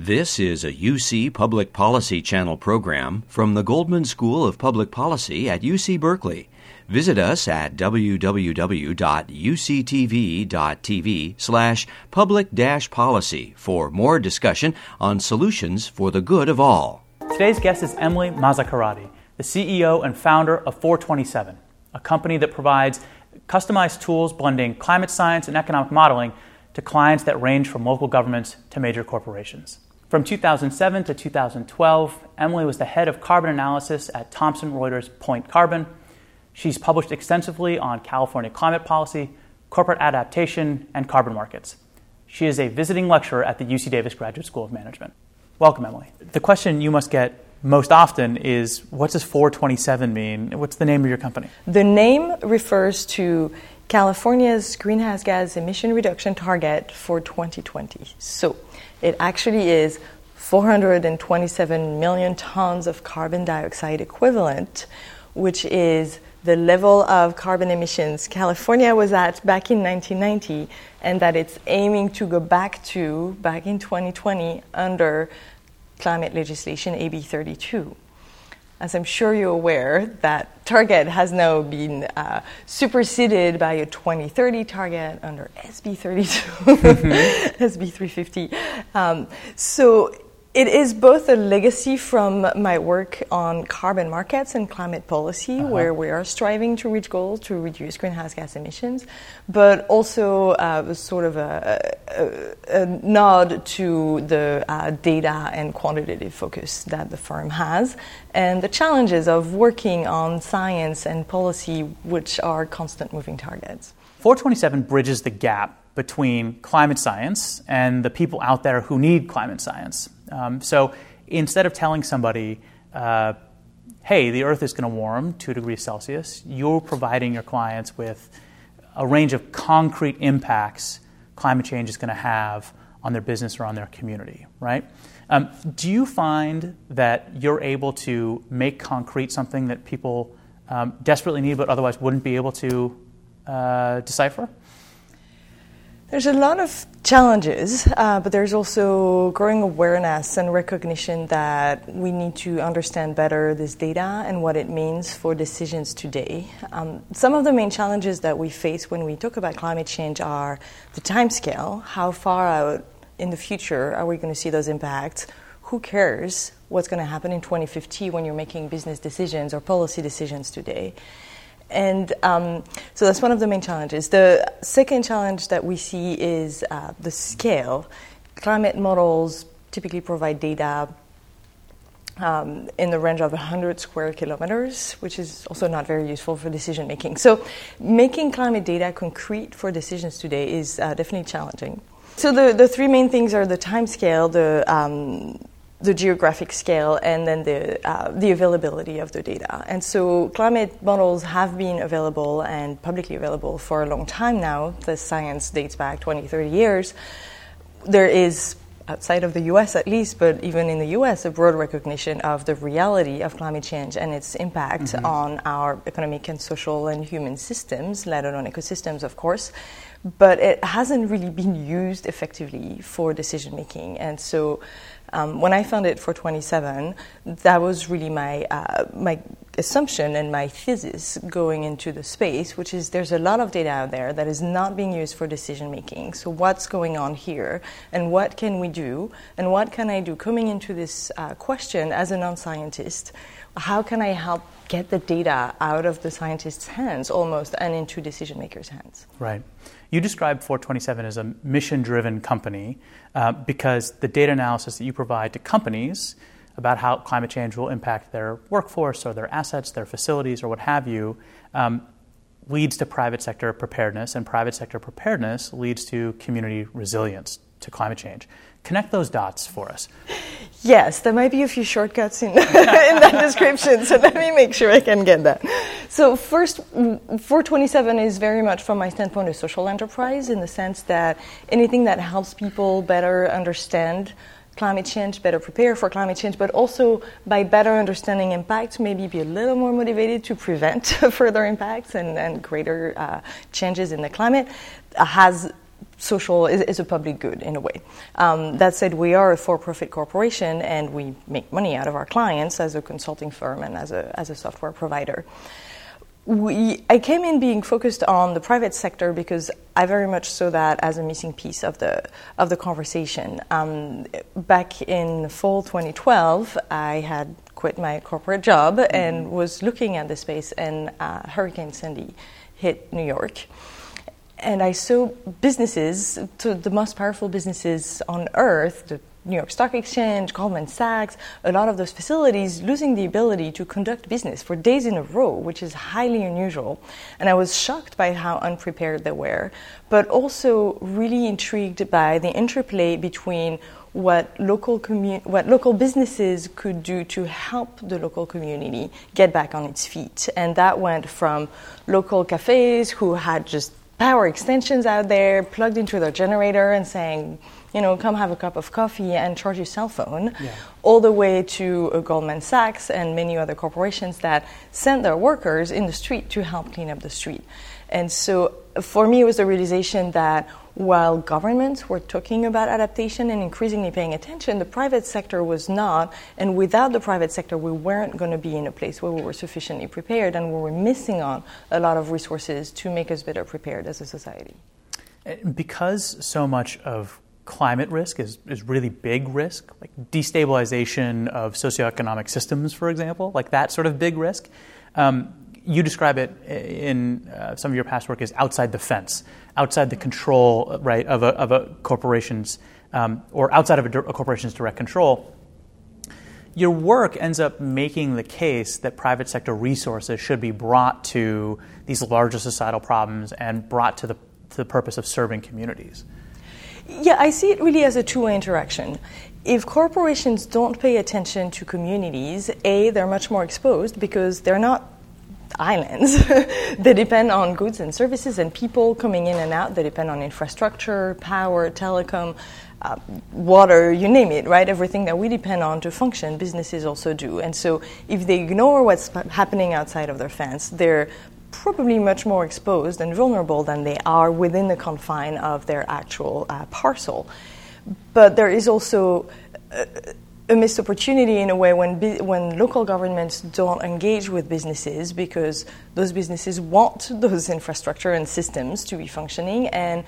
This is a UC Public Policy Channel program from the Goldman School of Public Policy at UC Berkeley. Visit us at www.uctv.tv slash public policy for more discussion on solutions for the good of all. Today's guest is Emily Mazzacurati, the CEO and founder of 427, a company that provides customized tools blending climate science and economic modeling to clients that range from local governments to major corporations. From 2007 to 2012, Emily was the head of carbon analysis at Thomson Reuters Point Carbon. She's published extensively on California climate policy, corporate adaptation, and carbon markets. She is a visiting lecturer at the UC Davis Graduate School of Management. Welcome, Emily. The question you must get most often is what does 427 mean? What's the name of your company? The name refers to California's greenhouse gas emission reduction target for 2020. So it actually is 427 million tons of carbon dioxide equivalent, which is the level of carbon emissions California was at back in 1990, and that it's aiming to go back to back in 2020 under climate legislation AB 32 as I'm sure you're aware, that target has now been uh, superseded by a 2030 target under SB 32, mm-hmm. SB 350. Um, so it is both a legacy from my work on carbon markets and climate policy, uh-huh. where we are striving to reach goals to reduce greenhouse gas emissions, but also uh, sort of a, a, a, nod to the uh, data and quantitative focus that the firm has, and the challenges of working on science and policy, which are constant moving targets. 427 bridges the gap between climate science and the people out there who need climate science. Um, so instead of telling somebody, uh, hey, the Earth is going to warm two degrees Celsius, you're providing your clients with a range of concrete impacts climate change is going to have on their business or on their community, right? Um, do you find that you're able to make concrete something that people um, desperately need but otherwise wouldn't be able to uh, decipher? There's a lot of challenges, uh, but there's also growing awareness and recognition that we need to understand better this data and what it means for decisions today. Um, some of the main challenges that we face when we talk about climate change are the timescale. How far out in the future are we going to see those impacts? Who cares what's going to happen in 2050 when you're making business decisions or policy decisions today? And um, so that's one of the main challenges. The second challenge that we see is uh, the scale. Climate models typically provide data um, in the range of 100 square kilometers, which is also not very useful for decision making. So, making climate data concrete for decisions today is uh, definitely challenging. So, the, the three main things are the time scale, the um, the geographic scale and then the, uh, the availability of the data. And so climate models have been available and publicly available for a long time now. The science dates back 20, 30 years. There is, outside of the US at least, but even in the US, a broad recognition of the reality of climate change and its impact mm-hmm. on our economic and social and human systems, let alone ecosystems, of course but it hasn't really been used effectively for decision making. And so um, when I founded 427, that was really my, uh, my assumption and my thesis going into the space, which is there's a lot of data out there that is not being used for decision making. So, what's going on here, and what can we do, and what can I do coming into this uh, question as a non scientist? How can I help get the data out of the scientists' hands almost and into decision makers' hands? Right. You describe 427 as a mission driven company uh, because the data analysis that you provide to companies about how climate change will impact their workforce or their assets, their facilities, or what have you, um, leads to private sector preparedness, and private sector preparedness leads to community resilience to climate change. Connect those dots for us. Yes, there might be a few shortcuts in, in that description, so let me make sure I can get that. So, first, 427 is very much, from my standpoint, a social enterprise in the sense that anything that helps people better understand climate change, better prepare for climate change, but also by better understanding impacts, maybe be a little more motivated to prevent further impacts and, and greater uh, changes in the climate, uh, has social is, is, a public good in a way. Um, that said, we are a for-profit corporation and we make money out of our clients as a consulting firm and as a as a software provider. We, I came in being focused on the private sector because I very much saw that as a missing piece of the of the conversation. Um, back in fall 2012, I had quit my corporate job mm-hmm. and was looking at the space, and uh, Hurricane Sandy hit New York and I saw businesses, the most powerful businesses on earth, the New York Stock Exchange, Goldman Sachs, a lot of those facilities losing the ability to conduct business for days in a row, which is highly unusual. And I was shocked by how unprepared they were, but also really intrigued by the interplay between what local commu- what local businesses could do to help the local community get back on its feet. And that went from local cafes who had just power extensions out there plugged into their generator and saying, you know, come have a cup of coffee and charge your cell phone, yeah. all the way to uh, Goldman Sachs and many other corporations that send their workers in the street to help clean up the street. And so for me, it was the realization that while governments were talking about adaptation and increasingly paying attention, the private sector was not. And without the private sector, we weren't going to be in a place where we were sufficiently prepared and we were missing on a lot of resources to make us better prepared as a society. Because so much of climate risk is, is really big risk, like destabilization of socioeconomic systems, for example, like that sort of big risk. Um, you describe it in uh, some of your past work as outside the fence, outside the control, right, of a, of a corporation's, um, or outside of a, a corporation's direct control. Your work ends up making the case that private sector resources should be brought to these larger societal problems and brought to the, to the purpose of serving communities. Yeah, I see it really as a two way interaction. If corporations don't pay attention to communities, A, they're much more exposed because they're not islands. they depend on goods and services and people coming in and out. They depend on infrastructure, power, telecom, uh, water, you name it, right? Everything that we depend on to function, businesses also do. And so if they ignore what's happening outside of their fence, they're probably much more exposed and vulnerable than they are within the confine of their actual uh, parcel. But there is also uh, a missed opportunity in a way when, when local governments don't engage with businesses because those businesses want those infrastructure and systems to be functioning and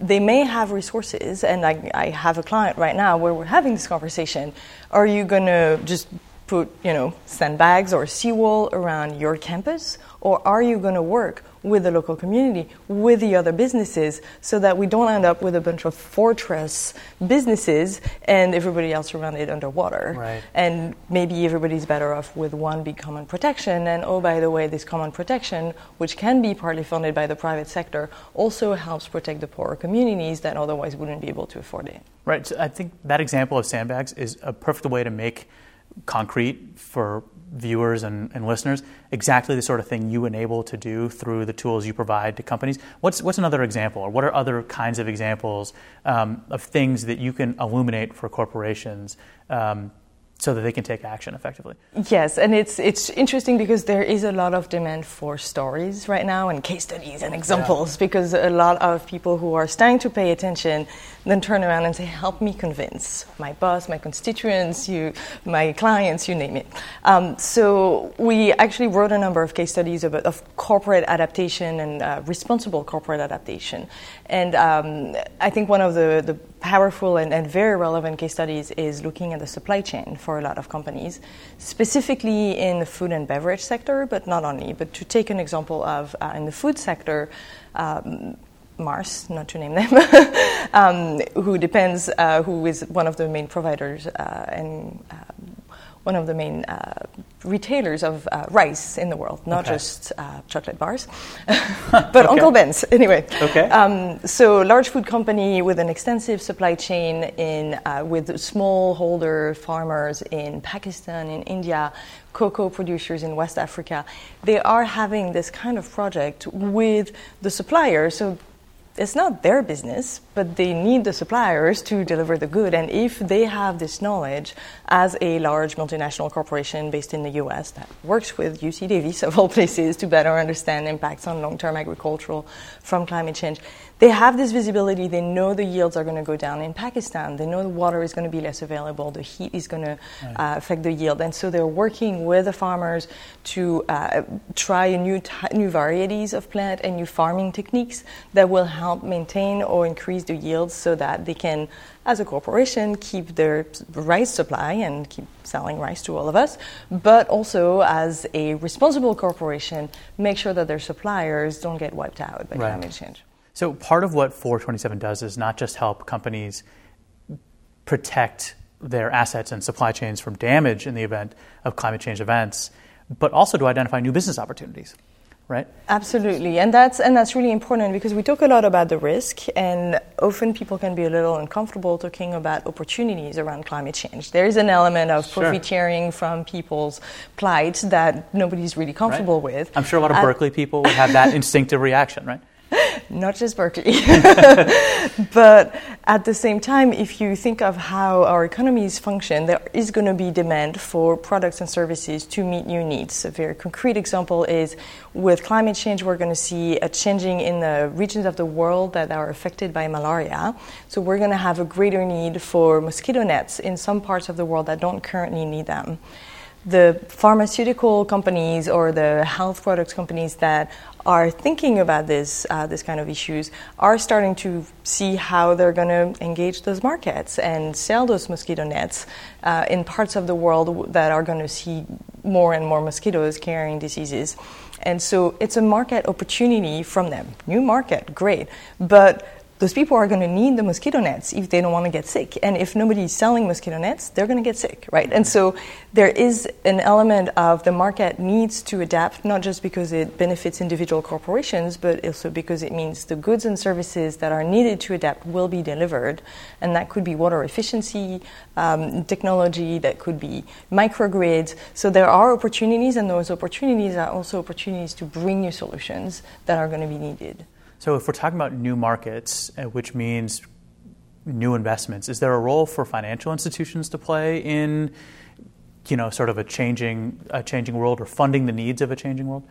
they may have resources. And I, I have a client right now where we're having this conversation. Are you going to just put you know sandbags or seawall around your campus or are you going to work with the local community, with the other businesses, so that we don't end up with a bunch of fortress businesses and everybody else around it underwater. Right. And maybe everybody's better off with one big common protection. And oh, by the way, this common protection, which can be partly funded by the private sector, also helps protect the poorer communities that otherwise wouldn't be able to afford it. Right. So I think that example of sandbags is a perfect way to make concrete for viewers and, and, listeners exactly the sort of thing you enable to do through the tools you provide to companies. What's, what's another example, or what are other kinds of examples um, of things that you can illuminate for corporations um, so that they can take action effectively. Yes, and it's it's interesting because there is a lot of demand for stories right now and case studies and examples yeah. because a lot of people who are starting to pay attention then turn around and say, "Help me convince my boss, my constituents, you, my clients, you name it." Um, so we actually wrote a number of case studies about, of corporate adaptation and uh, responsible corporate adaptation, and um, I think one of the, the powerful and, and, very relevant case studies is looking at the supply chain for a lot of companies, specifically in the food and beverage sector, but not only. But to take an example of uh, in the food sector, um, Mars, not to name them, um, who depends, uh, who is one of the main providers uh, and one of the main uh, retailers of uh, rice in the world, not okay. just uh, chocolate bars, but okay. Uncle Ben's. Anyway, okay. Um, so large food company with an extensive supply chain in uh, with smallholder farmers in Pakistan, in India, cocoa producers in West Africa. They are having this kind of project with the supplier. So it's not their business, but they need the suppliers to deliver the good. And if they have this knowledge as a large multinational corporation based in the US that works with UC Davis of all places to better understand impacts on long term agricultural from climate change, they have this visibility. They know the yields are going to go down in Pakistan. They know the water is going to be less available. The heat is going to right. uh, affect the yield, and so they're working with the farmers to uh, try new t- new varieties of plant and new farming techniques that will help maintain or increase the yields, so that they can, as a corporation, keep their rice supply and keep selling rice to all of us, but also as a responsible corporation, make sure that their suppliers don't get wiped out by right. climate change. So part of what 427 does is not just help companies protect their assets and supply chains from damage in the event of climate change events, but also to identify new business opportunities. Right? Absolutely, and that's and that's really important because we talk a lot about the risk, and often people can be a little uncomfortable talking about opportunities around climate change. There is an element of sure. profiteering from people's plight that nobody's really comfortable right. with. I'm sure a lot of uh, Berkeley people would have that instinctive reaction, right? not just Berkeley. but at the same time, if you think of how our economies function, there is going to be demand for products and services to meet new needs. A very concrete example is with climate change, we're going to see a changing in the regions of the world that are affected by malaria. So we're going to have a greater need for mosquito nets in some parts of the world that don't currently need them the pharmaceutical companies or the health products companies that are thinking about this uh, this kind of issues are starting to see how they're going to engage those markets and sell those mosquito nets uh, in parts of the world that are going to see more and more mosquitoes carrying diseases. And so it's a market opportunity from them. New market, great. But those people are going to need the mosquito nets if they don't want to get sick. And if nobody's selling mosquito nets, they're going to get sick, right? And so there is an element of the market needs to adapt, not just because it benefits individual corporations, but also because it means the goods and services that are needed to adapt will be delivered. And that could be water efficiency um, technology, that could be microgrids. So there are opportunities, and those opportunities are also opportunities to bring new solutions that are going to be needed. So, if we're talking about new markets, uh, which means new investments, is there a role for financial institutions to play in, you know, sort of a changing, a changing world or funding the needs of a changing world?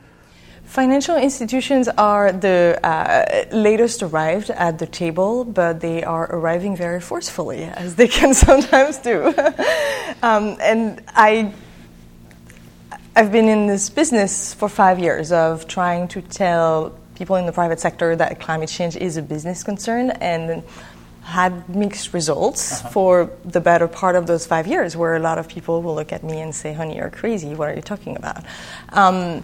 Financial institutions are the uh, latest arrived at the table, but they are arriving very forcefully, as they can sometimes do. um, and I, I've been in this business for five years of trying to tell people in the private sector that climate change is a business concern and had mixed results uh-huh. for the better part of those five years, where a lot of people will look at me and say, honey, you're crazy. What are you talking about? Um,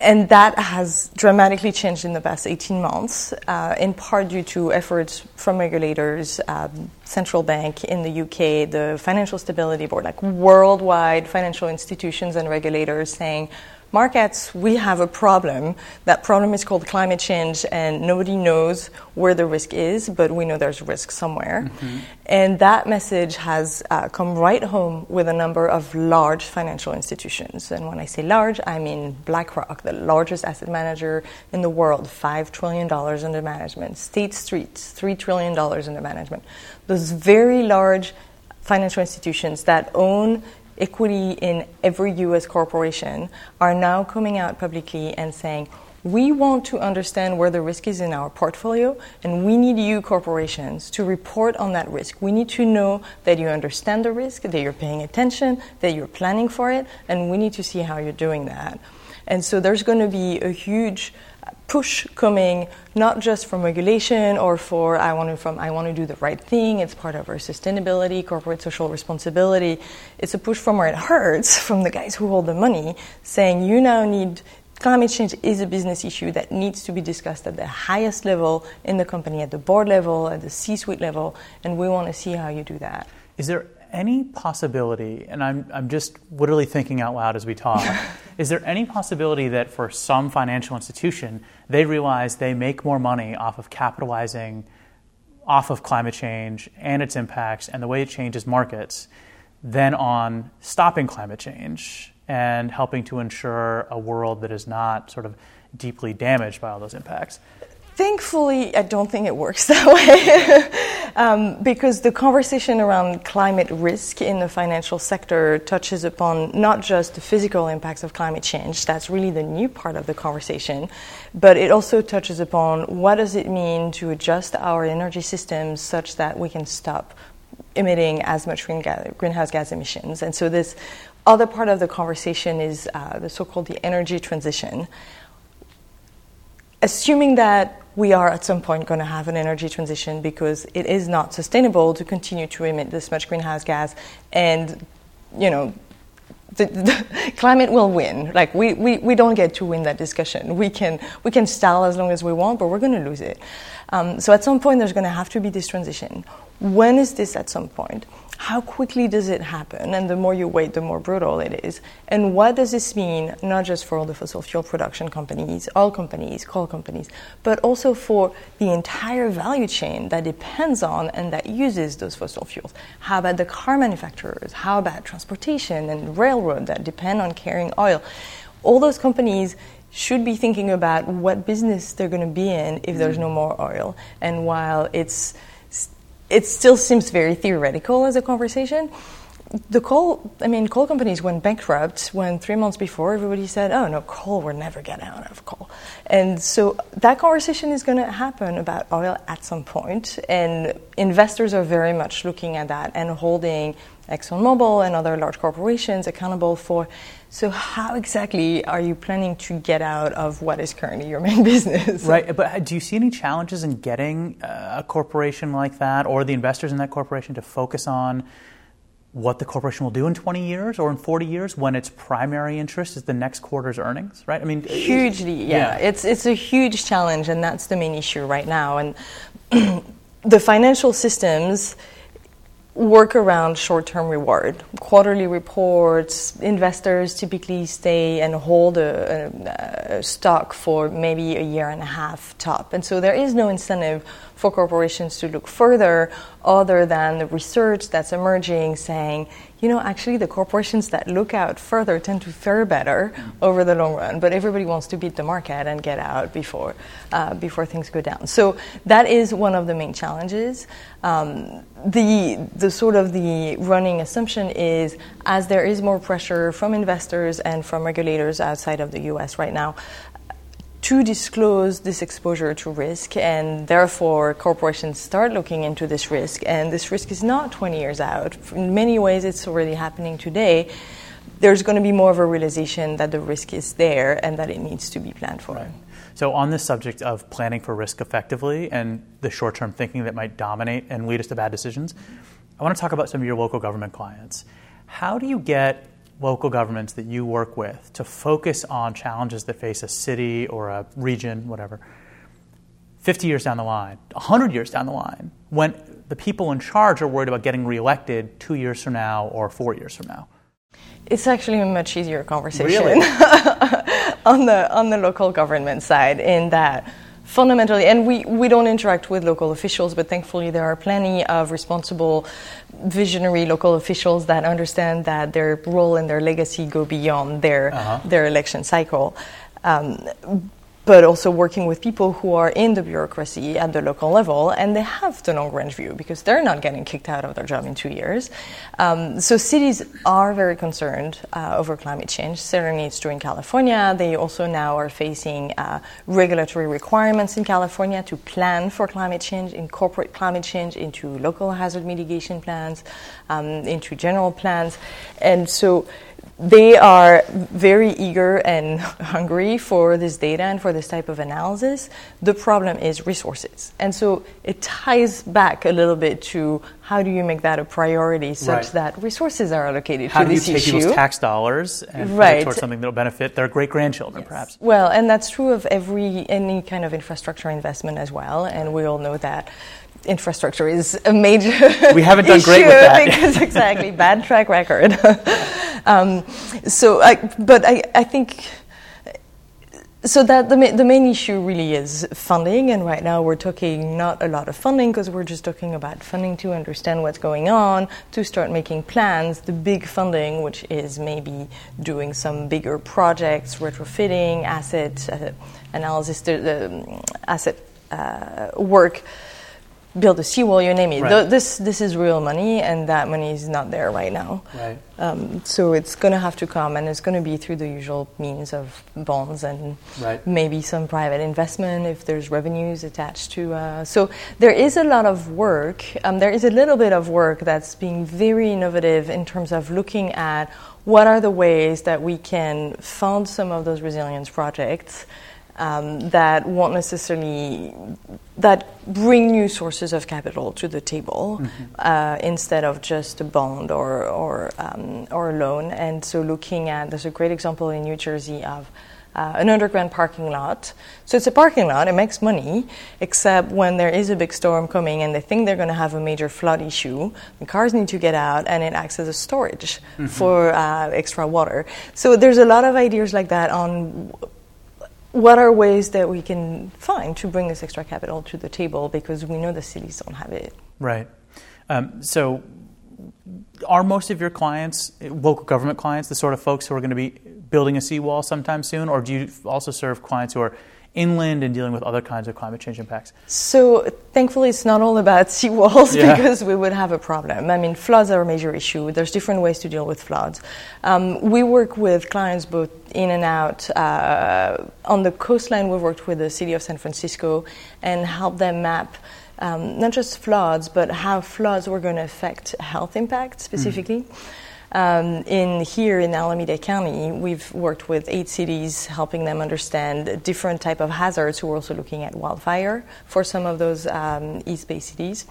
and that has dramatically changed in the past 18 months, uh, in part due to efforts from regulators, um, central bank in the UK, the Financial Stability Board, like worldwide financial institutions and regulators saying, markets, we have a problem. That problem is called climate change, and nobody knows where the risk is, but we know there's risk somewhere. Mm-hmm. And that message has uh, come right home with a number of large financial institutions. And when I say large, I mean BlackRock, the largest asset manager in the world, $5 trillion under management, State Street, $3 trillion under management. Those very large financial institutions that own equity in every US corporation are now coming out publicly and saying, we want to understand where the risk is in our portfolio, and we need you corporations to report on that risk. We need to know that you understand the risk, that you're paying attention, that you're planning for it, and we need to see how you're doing that. And so there's going to be a huge push coming not just from regulation or for I want to from I want to do the right thing. It's part of our sustainability, corporate social responsibility. It's a push from where it hurts, from the guys who hold the money, saying you now need climate change is a business issue that needs to be discussed at the highest level in the company, at the board level, at the C-suite level, and we want to see how you do that. Is there any possibility, and I'm, I'm just literally thinking out loud as we talk, is there any possibility that for some financial institution, they realize they make more money off of capitalizing off of climate change and its impacts and the way it changes markets than on stopping climate change and helping to ensure a world that is not sort of deeply damaged by all those impacts? Thankfully, I don't think it works that way um, because the conversation around climate risk in the financial sector touches upon not just the physical impacts of climate change, that's really the new part of the conversation, but it also touches upon what does it mean to adjust our energy systems such that we can stop emitting as much greenhouse gas emissions. And so this other part of the conversation is uh, the so-called the energy transition. Assuming that we are at some point going to have an energy transition because it is not sustainable to continue to emit this much greenhouse gas and you know the, the climate will win. Like we, we, we don't get to win that discussion. We can we can stall as long as we want but we're going to lose it. Um, so at some point there's going to have to be this transition when is this at some point how quickly does it happen? And the more you wait, the more brutal it is. And what does this mean, not just for all the fossil fuel production companies, oil companies, coal companies, but also for the entire value chain that depends on and that uses those fossil fuels? How about the car manufacturers? How about transportation and railroad that depend on carrying oil? All those companies should be thinking about what business they're going to be in if there's no more oil. And while it's it still seems very theoretical as a conversation. The coal, I mean, coal companies went bankrupt when three months before everybody said, oh no, coal, we're never getting out of coal. And so that conversation is going to happen about oil at some point, and investors are very much looking at that and holding ExxonMobil and other large corporations accountable for. So, how exactly are you planning to get out of what is currently your main business? Right, but do you see any challenges in getting uh, a corporation like that or the investors in that corporation to focus on what the corporation will do in 20 years or in 40 years when its primary interest is the next quarter's earnings, right? I mean, hugely, yeah. yeah. It's it's a huge challenge, and that's the main issue right now. And the financial systems work around short term reward. Quarterly reports, investors typically stay and hold a, a, a, stock for maybe a year and a half top. And so there is no incentive for corporations to look further other than the research that's emerging saying, you know, actually the corporations that look out further tend to fare better over the long run. But everybody wants to beat the market and get out before uh, before things go down. So that is one of the main challenges. Um, the the sort of the running assumption is as there is more pressure from investors and from regulators outside of the U.S. right now, to disclose this exposure to risk, and therefore corporations start looking into this risk. And this risk is not 20 years out. In many ways, it's already happening today. There's going to be more of a realization that the risk is there and that it needs to be planned for. Right. So, on this subject of planning for risk effectively and the short term thinking that might dominate and lead us to bad decisions, I want to talk about some of your local government clients. How do you get local governments that you work with to focus on challenges that face a city or a region, whatever, 50 years down the line, 100 years down the line, when the people in charge are worried about getting reelected two years from now or four years from now? It's actually a much easier conversation really? on the on the local government side in that fundamentally, and we, we don't interact with local officials, but thankfully there are plenty of responsible, visionary local officials that understand that their role and their legacy go beyond their uh-huh. their election cycle. Um, but also working with people who are in the bureaucracy at the local level and they have the long range view because they're not getting kicked out of their job in two years. Um, so cities are very concerned uh, over climate change. Certainly, it's true in California. They also now are facing uh, regulatory requirements in California to plan for climate change, incorporate climate change into local hazard mitigation plans, um, into general plans. And so they are very eager and hungry for this data and for this type of analysis. The problem is resources. And so it ties back a little bit to how do you make that a priority such right. that resources are allocated how to this issue. How do you take people's tax dollars and right. put it towards something that will benefit their great grandchildren, yes. perhaps? Well, and that's true of every any kind of infrastructure investment as well. And we all know that infrastructure is a major we haven't done great with that. because exactly bad track record. Um, so I, but I, I think so that the, the main issue really is funding and right now we're talking not a lot of funding because we're just talking about funding to understand what's going on to start making plans. The big funding which is maybe doing some bigger projects retrofitting asset uh, analysis the, the asset uh, work build a seawall, you name it. Right. This this is real money, and that money is not there right now. Right. Um, so it's going to have to come, and it's going to be through the usual means of bonds and Right. maybe some private investment if there's revenues attached to. Uh, so there is a lot of work. Um, there is a little bit of work that's being very innovative in terms of looking at what are the ways that we can fund some of those resilience projects um, that won't necessarily that bring new sources of capital to the table uh, instead of just a bond or or um, or a loan. And so, looking at there's a great example in New Jersey of. Uh, an underground parking lot. So it's a parking lot, it makes money, except when there is a big storm coming and they think they're going to have a major flood issue, the cars need to get out and it acts as a storage for uh, extra water. So there's a lot of ideas like that on what are ways that we can find to bring this extra capital to the table because we know the cities don't have it. Right. Um, so, are most of your clients, local government clients, the sort of folks who are going to be building a seawall sometime soon, or do you also serve clients who are inland and dealing with other kinds of climate change impacts? So thankfully, it's not all about seawalls Yeah. because we would have a problem. I mean, floods are a major issue. There's different ways to deal with floods. Um, we work with clients both in and out. Uh, on the coastline, we've worked with the city of San Francisco and helped them map. Um, not just floods, but how floods were going to affect health impact specifically. Um, in here in Alameda County, we've worked with eight cities, helping them understand different type of hazards. We're also looking at wildfire for some of those um, East Bay cities.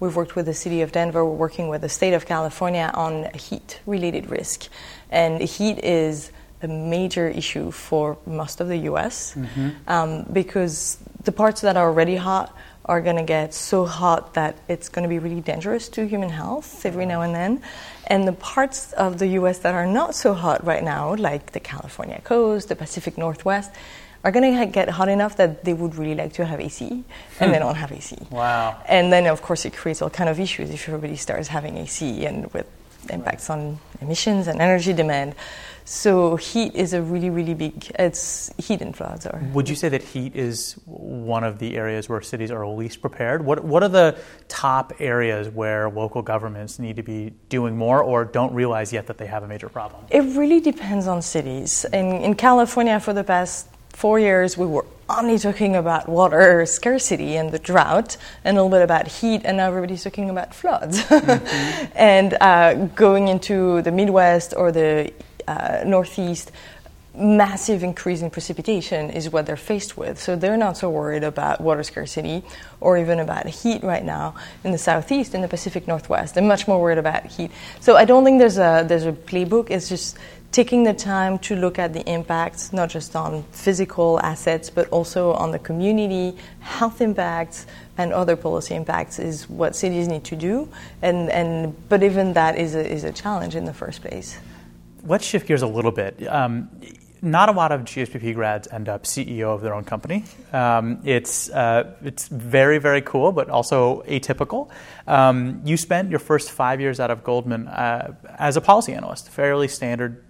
We've worked with the city of Denver. We're working with the state of California on heat-related risk, and heat is a major issue for most of the U.S. Um, because the parts that are already hot are going to get so hot that it's going to be really dangerous to human health every now and then. And the parts of the US that are not so hot right now, like the California coast, the Pacific Northwest, are going to get hot enough that they would really like to have AC, and they hmm. don't have AC. Wow. And then, of course, it creates all kind of issues if everybody starts having AC and with impacts on emissions and energy demand. So heat is a really, really big. It's heat and floods are. Would you say that heat is one of the areas where cities are least prepared? What What are the top areas where local governments need to be doing more, or don't realize yet that they have a major problem? It really depends on cities. In, in California, for the past four years, we were only talking about water scarcity and the drought, and a little bit about heat, and now everybody's talking about floods. and uh, going into the Midwest or the uh, Northeast, massive increase in precipitation is what they're faced with. So they're not so worried about water scarcity or even about heat right now in the southeast in the Pacific Northwest. They're much more worried about heat. So I don't think there's a there's a playbook. It's just taking the time to look at the impacts not just on physical assets but also on the community, health impacts and other policy impacts is what cities need to do. And and but even that is a, is a challenge in the first place. Let's shift gears a little bit. Um, not a lot of GSPP grads end up CEO of their own company. Um, it's uh, it's very very cool, but also atypical. Um, you spent your first five years out of Goldman uh, as a policy analyst, fairly standard,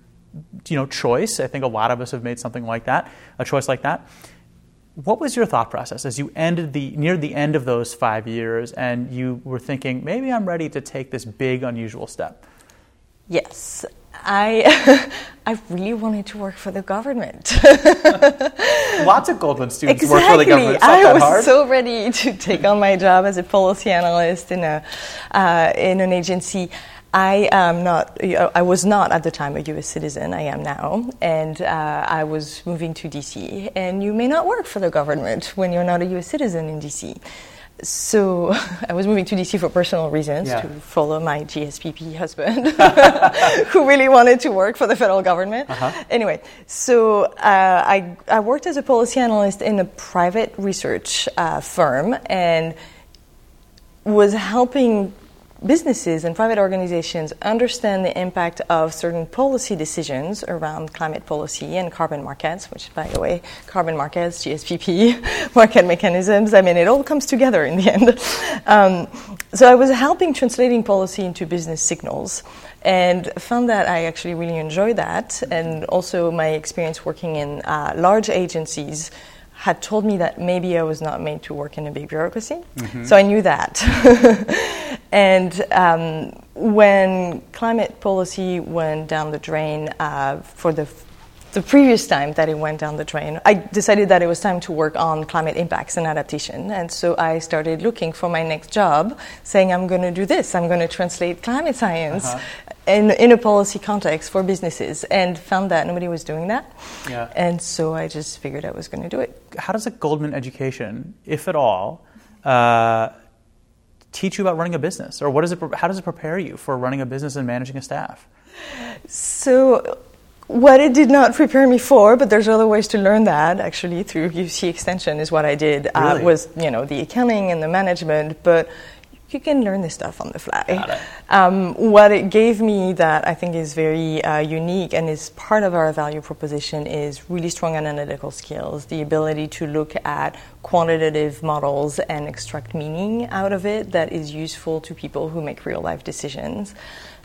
you know, choice. I think a lot of us have made something like that, a choice like that. What was your thought process as you ended the near the end of those five years, and you were thinking maybe I'm ready to take this big unusual step? Yes, I I really wanted to work for the government. Lots of Goldman students work for the government. I was hard. so ready to take on my job as a policy analyst in a uh, in an agency. I am not. I was not at the time a U.S. citizen. I am now, and uh, I was moving to D.C. And you may not work for the government when you're not a U.S. citizen in D.C. So I was moving to DC for personal reasons Yeah. to follow my GSPP husband, who really wanted to work for the federal government. Anyway, so uh, I, I worked as a policy analyst in a private research uh, firm and was helping businesses and private organizations understand the impact of certain policy decisions around climate policy and carbon markets, which, by the way, carbon markets, GSPP, market mechanisms, I mean, it all comes together in the end. Um, so I was helping translating policy into business signals and found that I actually really enjoyed that. And also my experience working in uh, large agencies had told me that maybe I was not made to work in a big bureaucracy. Mm-hmm. So I knew that. and um, when climate policy went down the drain uh, for the the previous time that it went down the drain, I decided that it was time to work on climate impacts and adaptation. And so I started looking for my next job, saying, I'm going to do this. I'm going to translate climate science uh-huh. in, in a policy context for businesses, and found that nobody was doing that. Yeah. And so I just figured I was going to do it. How does a Goldman education, if at all, uh, teach you about running a business? Or what does it, how does it prepare you for running a business and managing a staff? So, what it did not prepare me for, but there's other ways to learn that actually through UC Extension is what I did. Uh, really? Uh, was you know the accounting and the management, but you can learn this stuff on the fly. Um, what it gave me that I think is very uh, unique and is part of our value proposition is really strong analytical skills, the ability to look at quantitative models and extract meaning out of it that is useful to people who make real life decisions.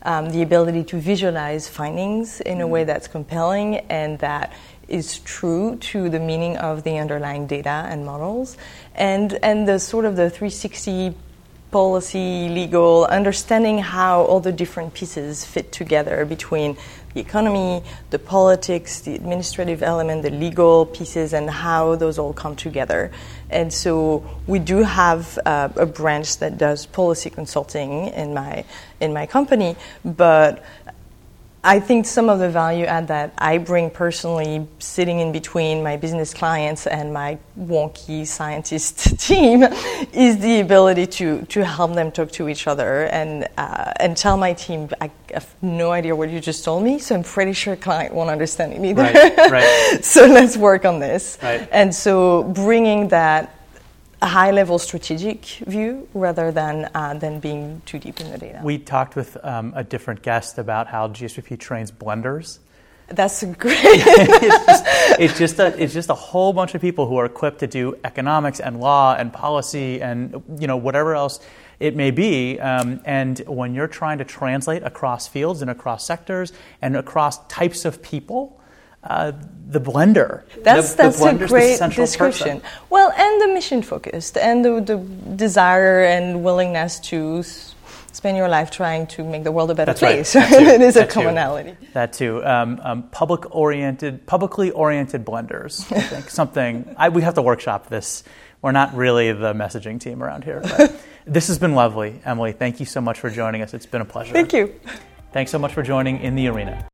Um, the ability to visualize findings in a way that's compelling and that is true to the meaning of the underlying data and models, and and the sort of the 360 policy, legal, understanding how all the different pieces fit together between the economy, the politics, the administrative element, the legal pieces, and how those all come together. And so we do have uh, a branch that does policy consulting in my in my company, but I think some of the value add that I bring personally, sitting in between my business clients and my wonky scientist team, is the ability to, to help them talk to each other and uh, and tell my team I have no idea what you just told me, so I'm pretty sure a client won't understand it either. Right, right. so let's work on this. Right. And so bringing that a high level strategic view rather than uh, than being too deep in the data. We talked with um, a different guest about how GSPP trains blenders. That's great. it's, just, it's, just, a it's just a whole bunch of people who are equipped to do economics and law and policy and you know whatever else it may be. Um, and when you're trying to translate across fields and across sectors and across types of people, uh, the blender. That's the, that's the a great description. Person. Well, and the mission focused, and the, the desire and willingness to spend your life trying to make the world a better that's place. Right. it is that a commonality. Too. That too. Um, um, public oriented, publicly oriented blenders. I think something. I, we have to workshop this. We're not really the messaging team around here. this has been lovely, Emily. Thank you so much for joining us. It's been a pleasure. Thank you. Thanks so much for joining in the arena.